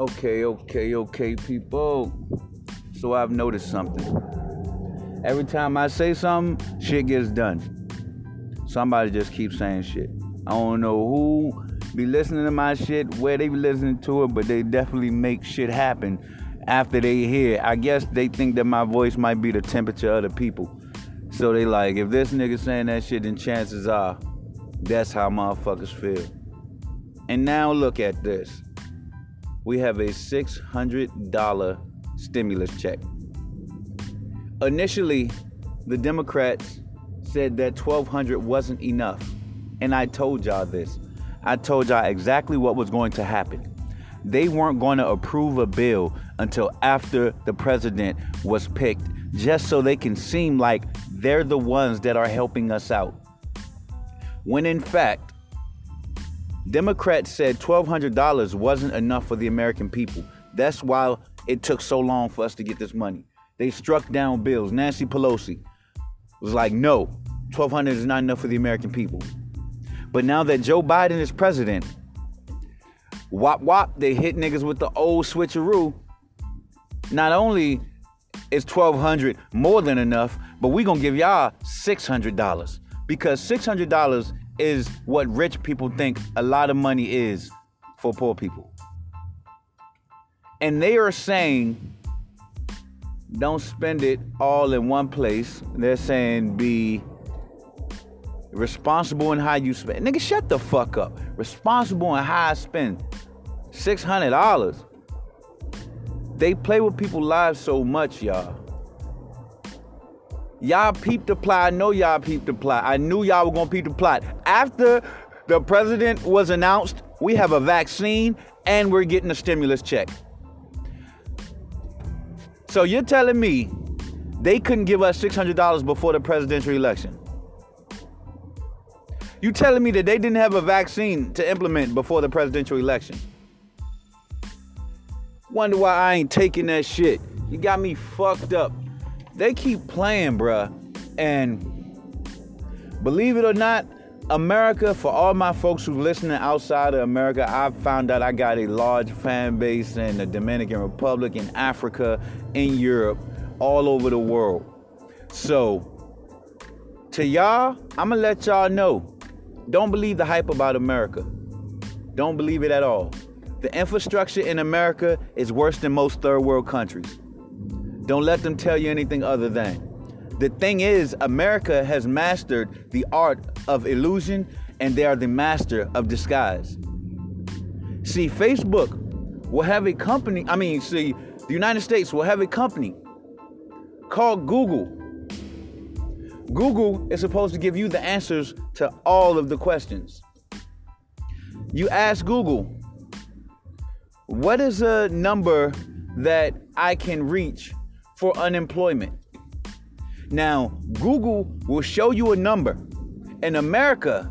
Okay, okay, okay, people. So I've noticed something. Every time I say something, shit gets done. Somebody just keeps saying shit. I don't know who be listening to my shit, where they be listening to it, but they definitely make shit happen after they hear. I guess they think that my voice might be the temperature of the people. So they like, if this nigga saying that shit, then chances are that's how motherfuckers feel. And now look at this. We have a $600 stimulus check. Initially, the Democrats said that 1200 wasn't enough. And I told y'all this. I told y'all exactly what was going to happen. They weren't going to approve a bill until after the president was picked, just so they can seem like they're the ones that are helping us out. When in fact, Democrats said $1,200 wasn't enough for the American people. That's why it took so long for us to get this money. They struck down bills. Nancy Pelosi was like, no, $1,200 is not enough for the American people. But now that Joe Biden is president, wop wop, they hit niggas with the old switcheroo. Not only is $1,200 more than enough, but we gonna give y'all $600 because $600 is what rich people think a lot of money is for poor people. And they are saying don't spend it all in one place. They're saying be responsible in how you spend. Nigga, shut the fuck up. Responsible in how I spend six hundred dollars. They play with people's lives so much, y'all. Y'all peeped the plot. I know y'all peeped the plot. I knew y'all were gonna peep the plot. After the president was announced, we have a vaccine and we're getting a stimulus check. So you're telling me they couldn't give us $600 before the presidential election? You telling me that they didn't have a vaccine to implement before the presidential election? Wonder why I ain't taking that shit. You got me fucked up. They keep playing, bruh. And believe it or not, America, for all my folks who listening outside of America, I've found out I got a large fan base in the Dominican Republic, in Africa, in Europe, all over the world. So, to y'all, I'm gonna let y'all know don't believe the hype about America. Don't believe it at all. The infrastructure in America is worse than most third world countries. Don't let them tell you anything other than. The thing is, America has mastered the art of illusion and they are the master of disguise. See, Facebook will have a company, I mean, see, the United States will have a company called Google. Google is supposed to give you the answers to all of the questions. You ask Google, what is a number that I can reach for unemployment? Now, Google will show you a number. In America,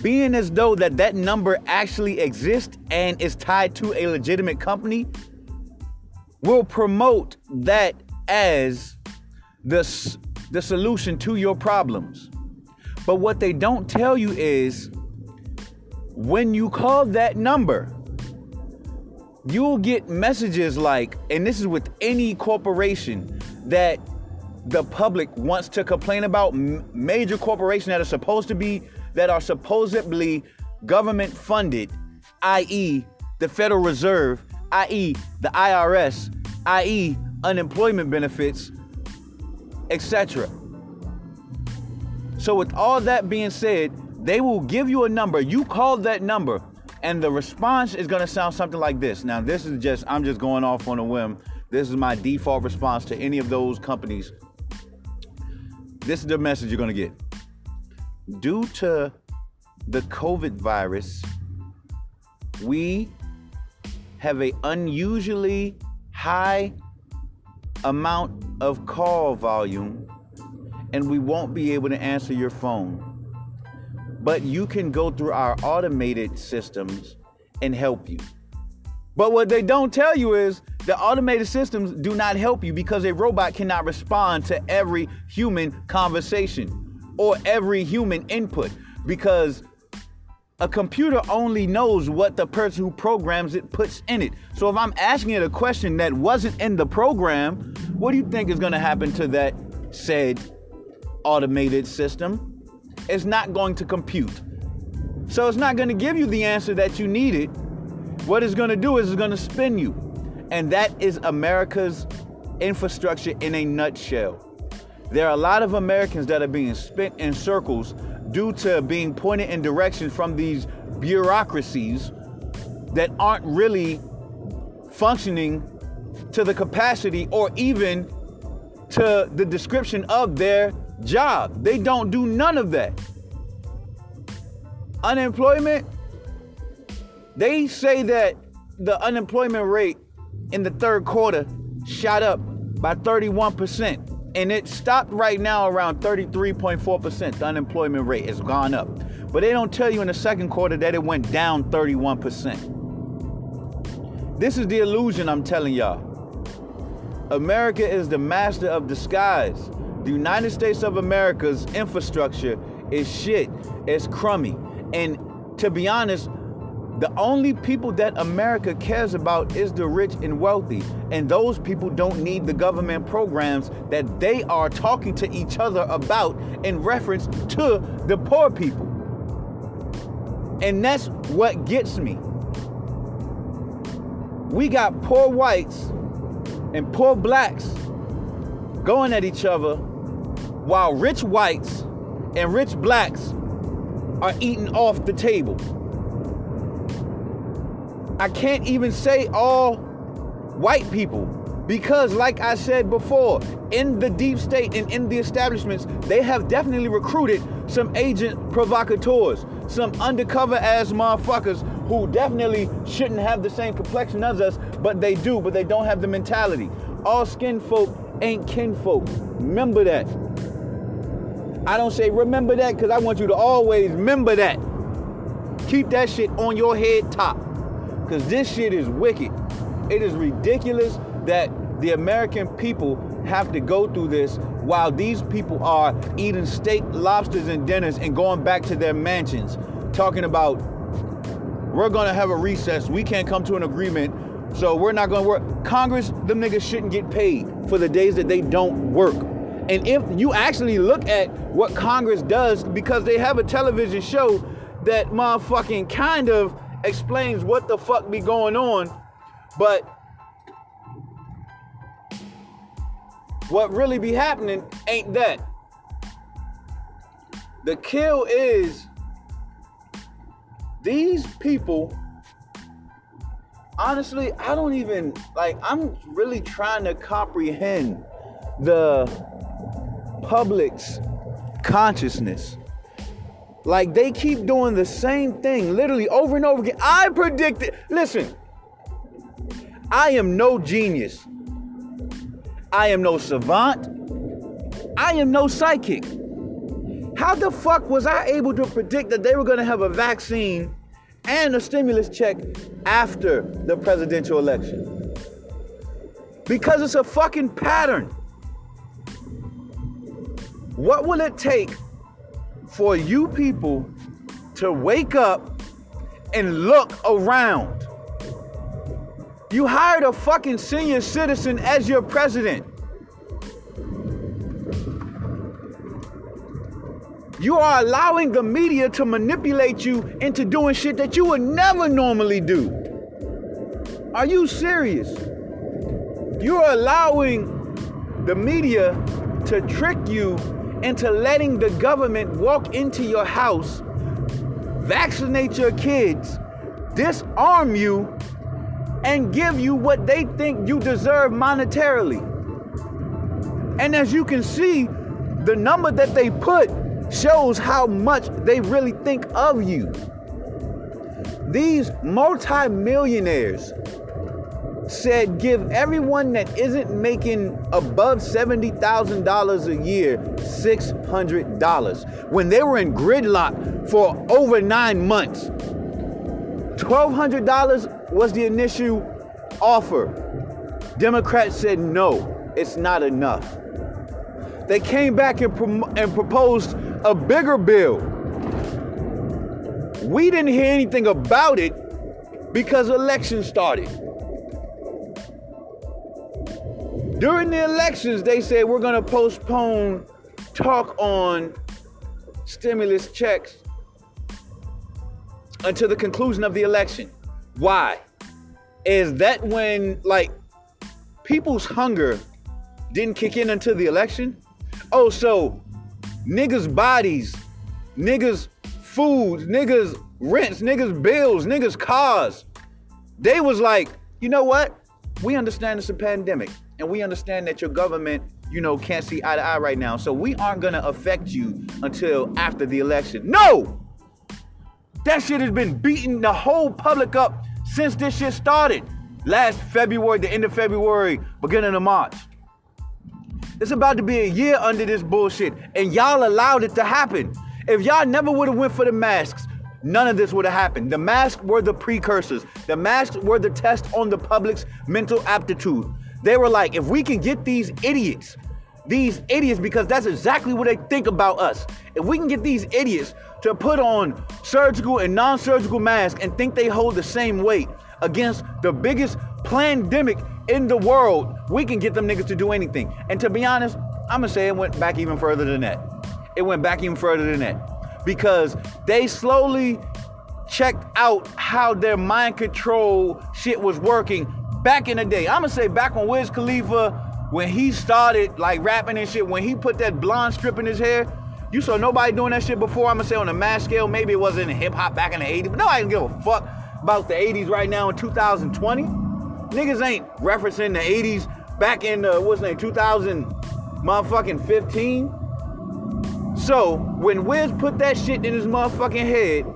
being as though that that number actually exists and is tied to a legitimate company, will promote that as the, the solution to your problems. But what they don't tell you is when you call that number, you'll get messages like, and this is with any corporation that the public wants to complain about major corporations that are supposed to be that are supposedly government funded, i.e., the Federal Reserve, i.e., the IRS, i.e., unemployment benefits, etc. So, with all that being said, they will give you a number. You call that number, and the response is going to sound something like this. Now, this is just, I'm just going off on a whim. This is my default response to any of those companies. This is the message you're going to get. Due to the COVID virus, we have a unusually high amount of call volume and we won't be able to answer your phone. But you can go through our automated systems and help you. But what they don't tell you is the automated systems do not help you because a robot cannot respond to every human conversation or every human input because A computer only knows what the person who programs it puts in it. So if I'm asking it a question that wasn't in the program, what do you think is going to happen to that said automated system? It's not going to compute. So it's not going to give you the answer that you needed. What it's going to do is it's going to spin you. And that is America's infrastructure in a nutshell. There are a lot of Americans that are being spent in circles due to being pointed in directions from these bureaucracies that aren't really functioning to the capacity or even to the description of their job. They don't do none of that. Unemployment, they say that the unemployment rate in the third quarter shot up by 31%. And it stopped right now around 33.4%. The unemployment rate has gone up. But they don't tell you in the second quarter that it went down 31%. This is the illusion I'm telling y'all. America is the master of disguise. The United States of America's infrastructure is shit. It's crummy. And to be honest, the only people that America cares about is the rich and wealthy. And those people don't need the government programs that they are talking to each other about in reference to the poor people. And that's what gets me. We got poor whites and poor blacks going at each other while rich whites and rich blacks are eating off the table. I can't even say all white people because, like I said before, in the deep state and in the establishments, they have definitely recruited some agent provocateurs, some undercover ass motherfuckers who definitely shouldn't have the same complexion as us, but they do, but they don't have the mentality. All skin folk ain't kinfolk. Remember that. I don't say remember that because I want you to always remember that. Keep that shit on your head top. Because this shit is wicked. It is ridiculous that the American people have to go through this while these people are eating steak, lobsters, and dinners and going back to their mansions, talking about we're gonna have a recess. We can't come to an agreement, so we're not gonna work. Congress, them niggas shouldn't get paid for the days that they don't work. And if you actually look at what Congress does, because they have a television show that motherfucking kind of explains what the fuck be going on, but what really be happening ain't that. The kill is these people. Honestly, I don't even like, I'm really trying to comprehend the public's consciousness like they keep doing the same thing literally over and over again. I predicted, listen, I am no genius. I am no savant. I am no psychic. How the fuck was I able to predict that they were going to have a vaccine and a stimulus check after the presidential election? Because it's a fucking pattern. What will it take for you people to wake up and look around. You hired a fucking senior citizen as your president. You are allowing the media to manipulate you into doing shit that you would never normally do. Are you serious? You are allowing the media to trick you into letting the government walk into your house, vaccinate your kids, disarm you, and give you what they think you deserve monetarily. And as you can see, the number that they put shows how much they really think of you. These multimillionaires said give everyone that isn't making above $70,000 a year $600 when they were in gridlock for over nine months. $1,200 was the initial offer. Democrats said no, it's not enough. They came back and, prom- and proposed a bigger bill We didn't hear anything about it because elections started. During the elections, they said we're going to postpone talk on stimulus checks until the conclusion of the election. Why? Is that when, like, people's hunger didn't kick in until the election? Oh, so niggas' bodies, niggas' food, niggas' rents, niggas' bills, niggas' cars. They was like, you know what? We understand it's a pandemic and we understand that your government, you know, can't see eye to eye right now. So we aren't gonna affect you until after the election. No! That shit has been beating the whole public up since this shit started. Last February, the end of February, beginning of March. It's about to be a year under this bullshit, and y'all allowed it to happen. If y'all never would have went for the masks, none of this would have happened. The masks were the precursors. The masks were the test on the public's mental aptitude. They were like, if we can get these idiots, these idiots, because that's exactly what they think about us. If we can get these idiots to put on surgical and non surgical masks and think they hold the same weight against the biggest pandemic in the world, we can get them niggas to do anything. And to be honest, I'm gonna say it went back even further than that. It went back even further than that. Because they slowly checked out how their mind control shit was working back in the day. I'm gonna say back when Wiz Khalifa, when he started like rapping and shit, when he put that blonde strip in his hair, you saw nobody doing that shit before. I'm gonna say on a mass scale, maybe it wasn't hip hop back in the 80s, but nobody can give a fuck about the 80s right now in 2020. Niggas ain't referencing the 80s back in the what's name 2000 motherfucking 15. So when Wiz put that shit in his motherfucking head,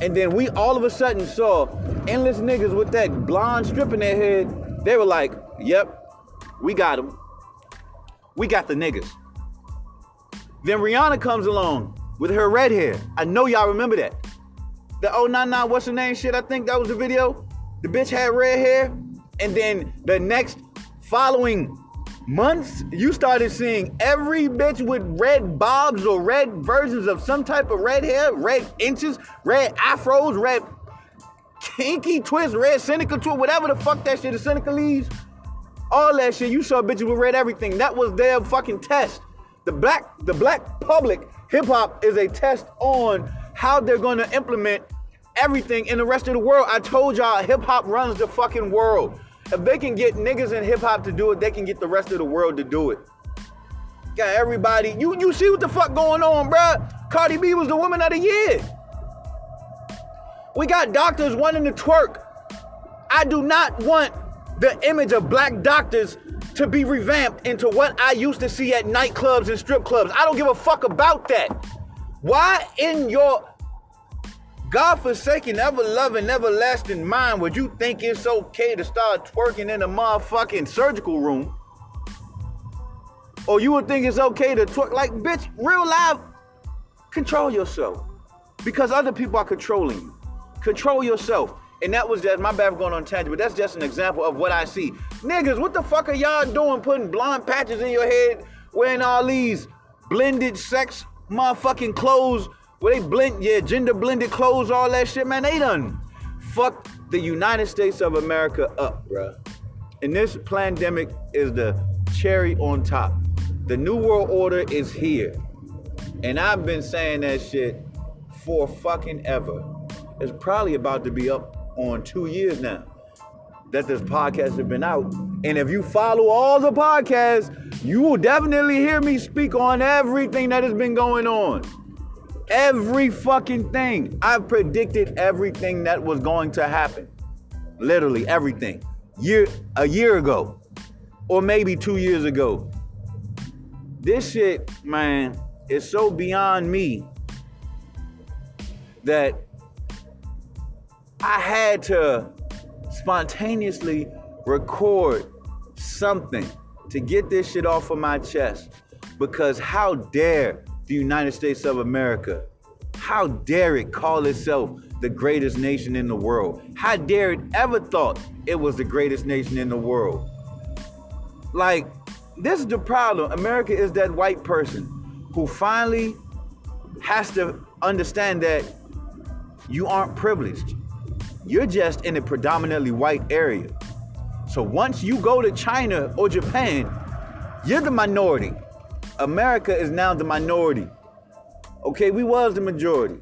and then we all of a sudden saw endless niggas with that blonde strip in their head. They were like, yep, we got them. We got the niggas. Then Rihanna comes along with her red hair. I know y'all remember that. The 099, what's her name shit? I think that was the video. The bitch had red hair. And then the next following months, you started seeing every bitch with red bobs or red versions of some type of red hair, red inches, red afros, red kinky twist, red Seneca twist, whatever the fuck that shit is, Senegalese. All that shit, you saw bitches with red everything. That was their fucking test. The black, the black public, hip hop is a test on how they're gonna implement everything in the rest of the world. I told y'all, hip hop runs the fucking world. If they can get niggas in hip hop to do it, they can get the rest of the world to do it. Got everybody. You you see what the fuck going on, bruh? Cardi B was the woman of the year. We got doctors wanting to twerk. I do not want the image of black doctors to be revamped into what I used to see at nightclubs and strip clubs. I don't give a fuck about that. Why in your God-forsaken, ever-loving, everlasting mind would you think it's okay to start twerking in a motherfucking surgical room? Or you would think it's okay to twerk like, bitch, real life, control yourself. Because other people are controlling you. Control yourself. And that was just, my bad for going on tangent, but that's just an example of what I see. Niggas, what the fuck are y'all doing putting blonde patches in your head, wearing all these blended sex motherfucking clothes where they blend, yeah, gender blended clothes, all that shit, man. They done fuck the United States of America up, bruh. And this pandemic is the cherry on top. The New World Order is here. And I've been saying that shit for fucking ever. It's probably about to be up on two years now that this podcast has been out. And if you follow all the podcasts, you will definitely hear me speak on everything that has been going on. Every fucking thing. I predicted everything that was going to happen. Literally everything. Year a year ago. Or maybe 2 years ago. This shit, man, is so beyond me that I had to spontaneously record something to get this shit off of my chest. Because how dare the United States of America. How dare it call itself the greatest nation in the world? How dare it ever thought it was the greatest nation in the world? Like, this is the problem. America is that white person who finally has to understand that you aren't privileged. You're just in a predominantly white area. So once you go to China or Japan, you're the minority. America is now the minority. Okay, we was the majority.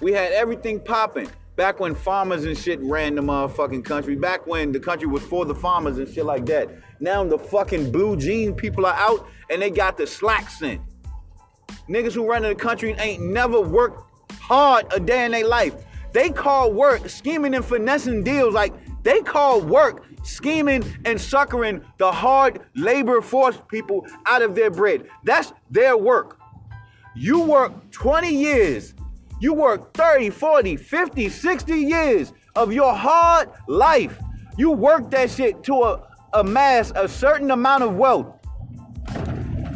We had everything popping. Back when farmers and shit ran the motherfucking country. Back when the country was for the farmers and shit like that. Now the fucking blue jean people are out and they got the slacks in. Niggas who run in the country ain't never worked hard a day in their life. They call work scheming and finessing deals like they call work scheming and suckering the hard labor force people out of their bread. That's their work. You work 20 years, you work 30, 40, 50, 60 years of your hard life. You work that shit to a, amass a certain amount of wealth.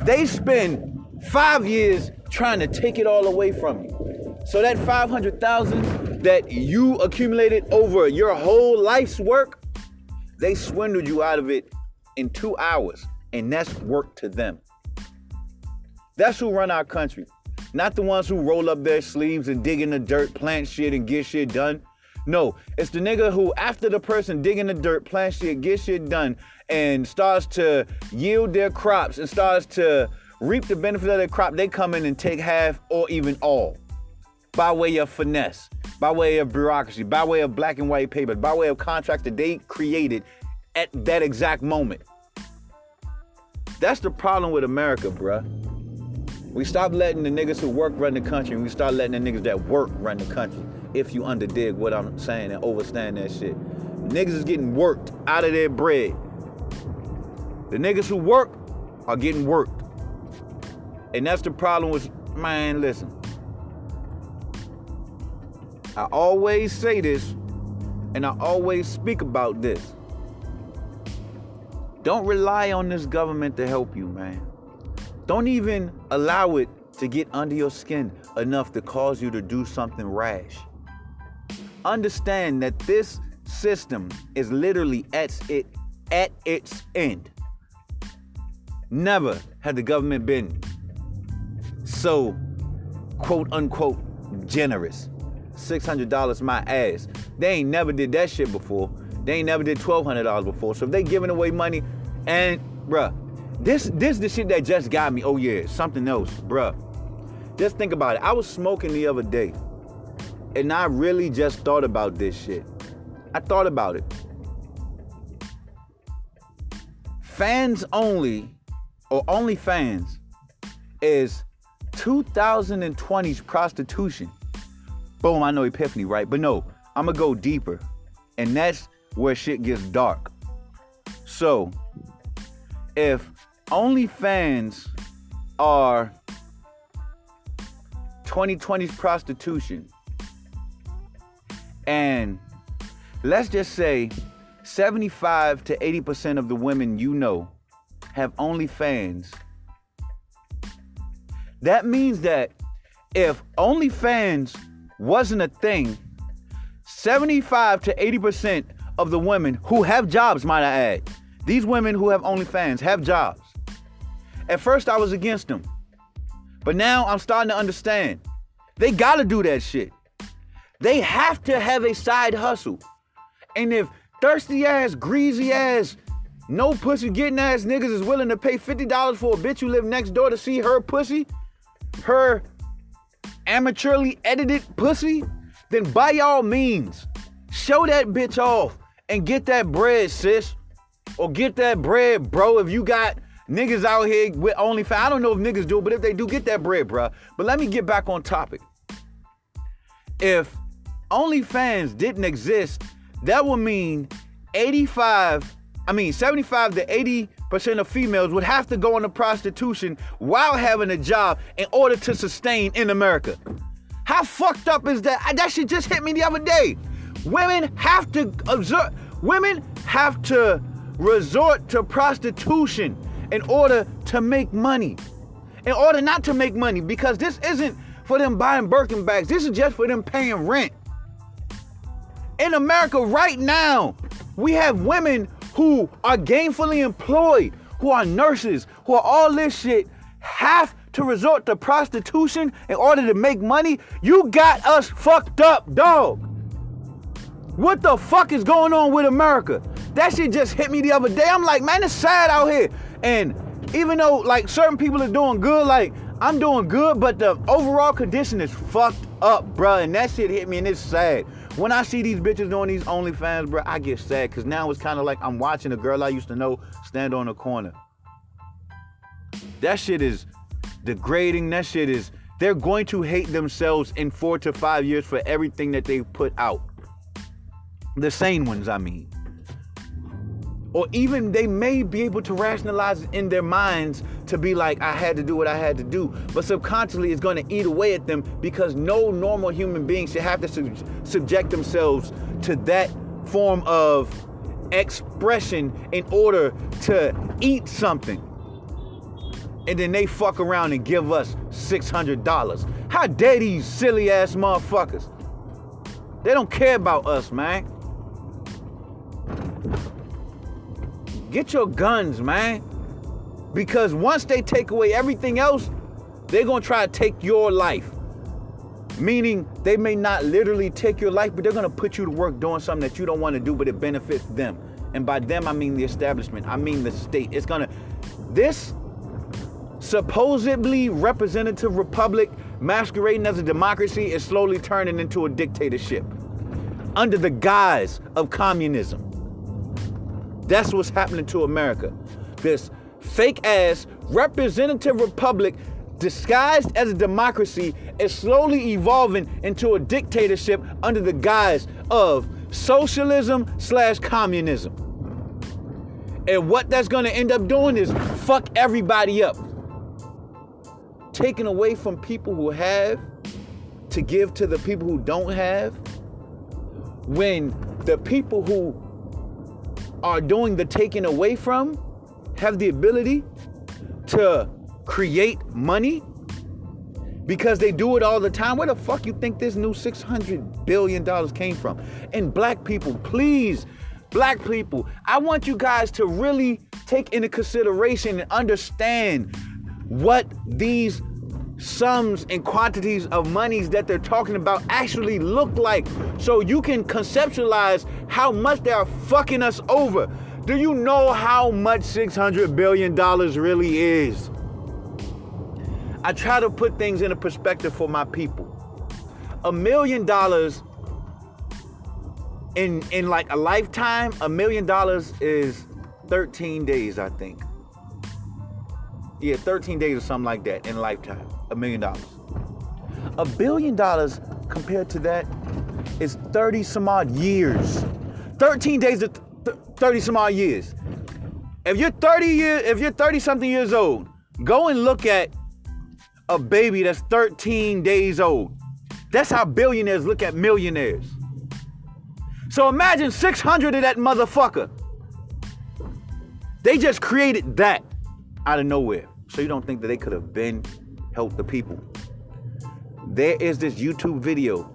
They spend five years trying to take it all away from you. So that 500,000 that you accumulated over your whole life's work, they swindled you out of it in two hours, and that's work to them. That's who run our country. Not the ones who roll up their sleeves and dig in the dirt, plant shit, and get shit done. No, it's the nigga who, after the person digging the dirt, plant shit, get shit done, and starts to yield their crops and starts to reap the benefit of their crop, they come in and take half or even all by way of finesse, by way of bureaucracy, by way of black and white papers, by way of contracts that they created at that exact moment. That's the problem with America, bruh. We stop letting the niggas who work run the country, and we start letting the niggas that work run the country. If you underdig what I'm saying and understand that shit. Niggas is getting worked out of their bread. The niggas who work are getting worked. And that's the problem with, man, listen. I always say this, and I always speak about this. Don't rely on this government to help you, man. Don't even allow it to get under your skin enough to cause you to do something rash. Understand that this system is literally at it at its end. Never had the government been so quote unquote generous. $600 my ass. They ain't never did that shit before. They ain't never did $1,200 before. So if they giving away money and bruh, this this the shit that just got me. Oh yeah, something else, bruh. Just think about it. I was smoking the other day, and I really just thought about this shit. I thought about it. Fans only, or only fans, is 2020's prostitution. Boom, I know epiphany, right? But no, I'm gonna go deeper. And that's where shit gets dark. So, if OnlyFans are 2020's prostitution. And let's just say 75 to 80% of the women you know have OnlyFans. That means that if OnlyFans wasn't a thing, 75 to 80% of the women who have jobs, might I add, these women who have OnlyFans have jobs. At first, I was against them. But now I'm starting to understand. They gotta do that shit. They have to have a side hustle. And if thirsty ass, greasy ass, no pussy getting ass niggas is willing to pay $50 for a bitch who live next door to see her pussy, her amateurly edited pussy, then by all means, show that bitch off and get that bread, sis. Or get that bread, bro, if you got Niggas out here with OnlyFans. I don't know if niggas do, but if they do, get that bread, bro. But let me get back on topic. If OnlyFans didn't exist, that would mean 85, I mean 75 to 80 percent of females would have to go into prostitution while having a job in order to sustain in America. How fucked up is that? That shit just hit me the other day. Women have to observe, women have to resort to prostitution in order to make money. In order not to make money, because this isn't for them buying Birkin bags. This is just for them paying rent. In America right now, we have women who are gainfully employed, who are nurses, who are all this shit, have to resort to prostitution in order to make money, you got us fucked up, dog. What the fuck is going on with America? That shit just hit me the other day. I'm like, man, it's sad out here. And even though like certain people are doing good, like I'm doing good, but the overall condition is fucked up, bro. And that shit hit me and it's sad. When I see these bitches doing these OnlyFans, bro, I get sad because now it's kind of like I'm watching a girl I used to know stand on a corner. That shit is degrading. That shit is, they're going to hate themselves in four to five years for everything that they put out. The sane ones, I mean. Or even they may be able to rationalize in their minds to be like, I had to do what I had to do. But subconsciously, it's going to eat away at them because no normal human being should have to sub- subject themselves to that form of expression in order to eat something. And then they fuck around and give us $600. How dare these silly ass motherfuckers? They don't care about us, man. Get your guns, man. Because once they take away everything else, they're gonna try to take your life. Meaning they may not literally take your life, but they're gonna put you to work doing something that you don't wanna do, but it benefits them. And by them, I mean the establishment, I mean the state. It's gonna, this supposedly representative republic masquerading as a democracy is slowly turning into a dictatorship under the guise of communism. That's what's happening to America. This fake ass representative republic disguised as a democracy is slowly evolving into a dictatorship under the guise of socialism slash communism. And what that's gonna end up doing is fuck everybody up. Taking away from people who have to give to the people who don't have. When the people who are doing the taking away from have the ability to create money because they do it all the time. Where the fuck you think this new $600 billion came from? And black people, please, black people, I want you guys to really take into consideration and understand what these sums and quantities of monies that they're talking about actually look like so you can conceptualize how much they are fucking us over. Do you know how much $600 billion really is? I try to put things in a perspective for my people. A million dollars in in like a lifetime, a million dollars is 13 days, I think. Yeah, 13 days or something like that in a lifetime a million dollars. A billion dollars compared to that is 30 some odd years. 13 days to 30 some odd years. If you're 30 years, if you're 30 something years old, go and look at a baby that's 13 days old. That's how billionaires look at millionaires. So imagine 600 of that motherfucker. They just created that out of nowhere. So you don't think that they could have been helped the people. There is this YouTube video.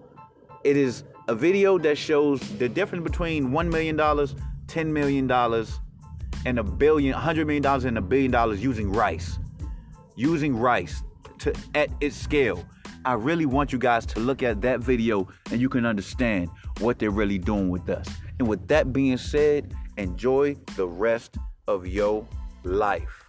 It is a video that shows the difference between $1 million, $10 million, and a billion, $100 million and a billion dollars using rice. Using rice to at its scale. I really want you guys to look at that video and you can understand what they're really doing with us. And with that being said, enjoy the rest of your life.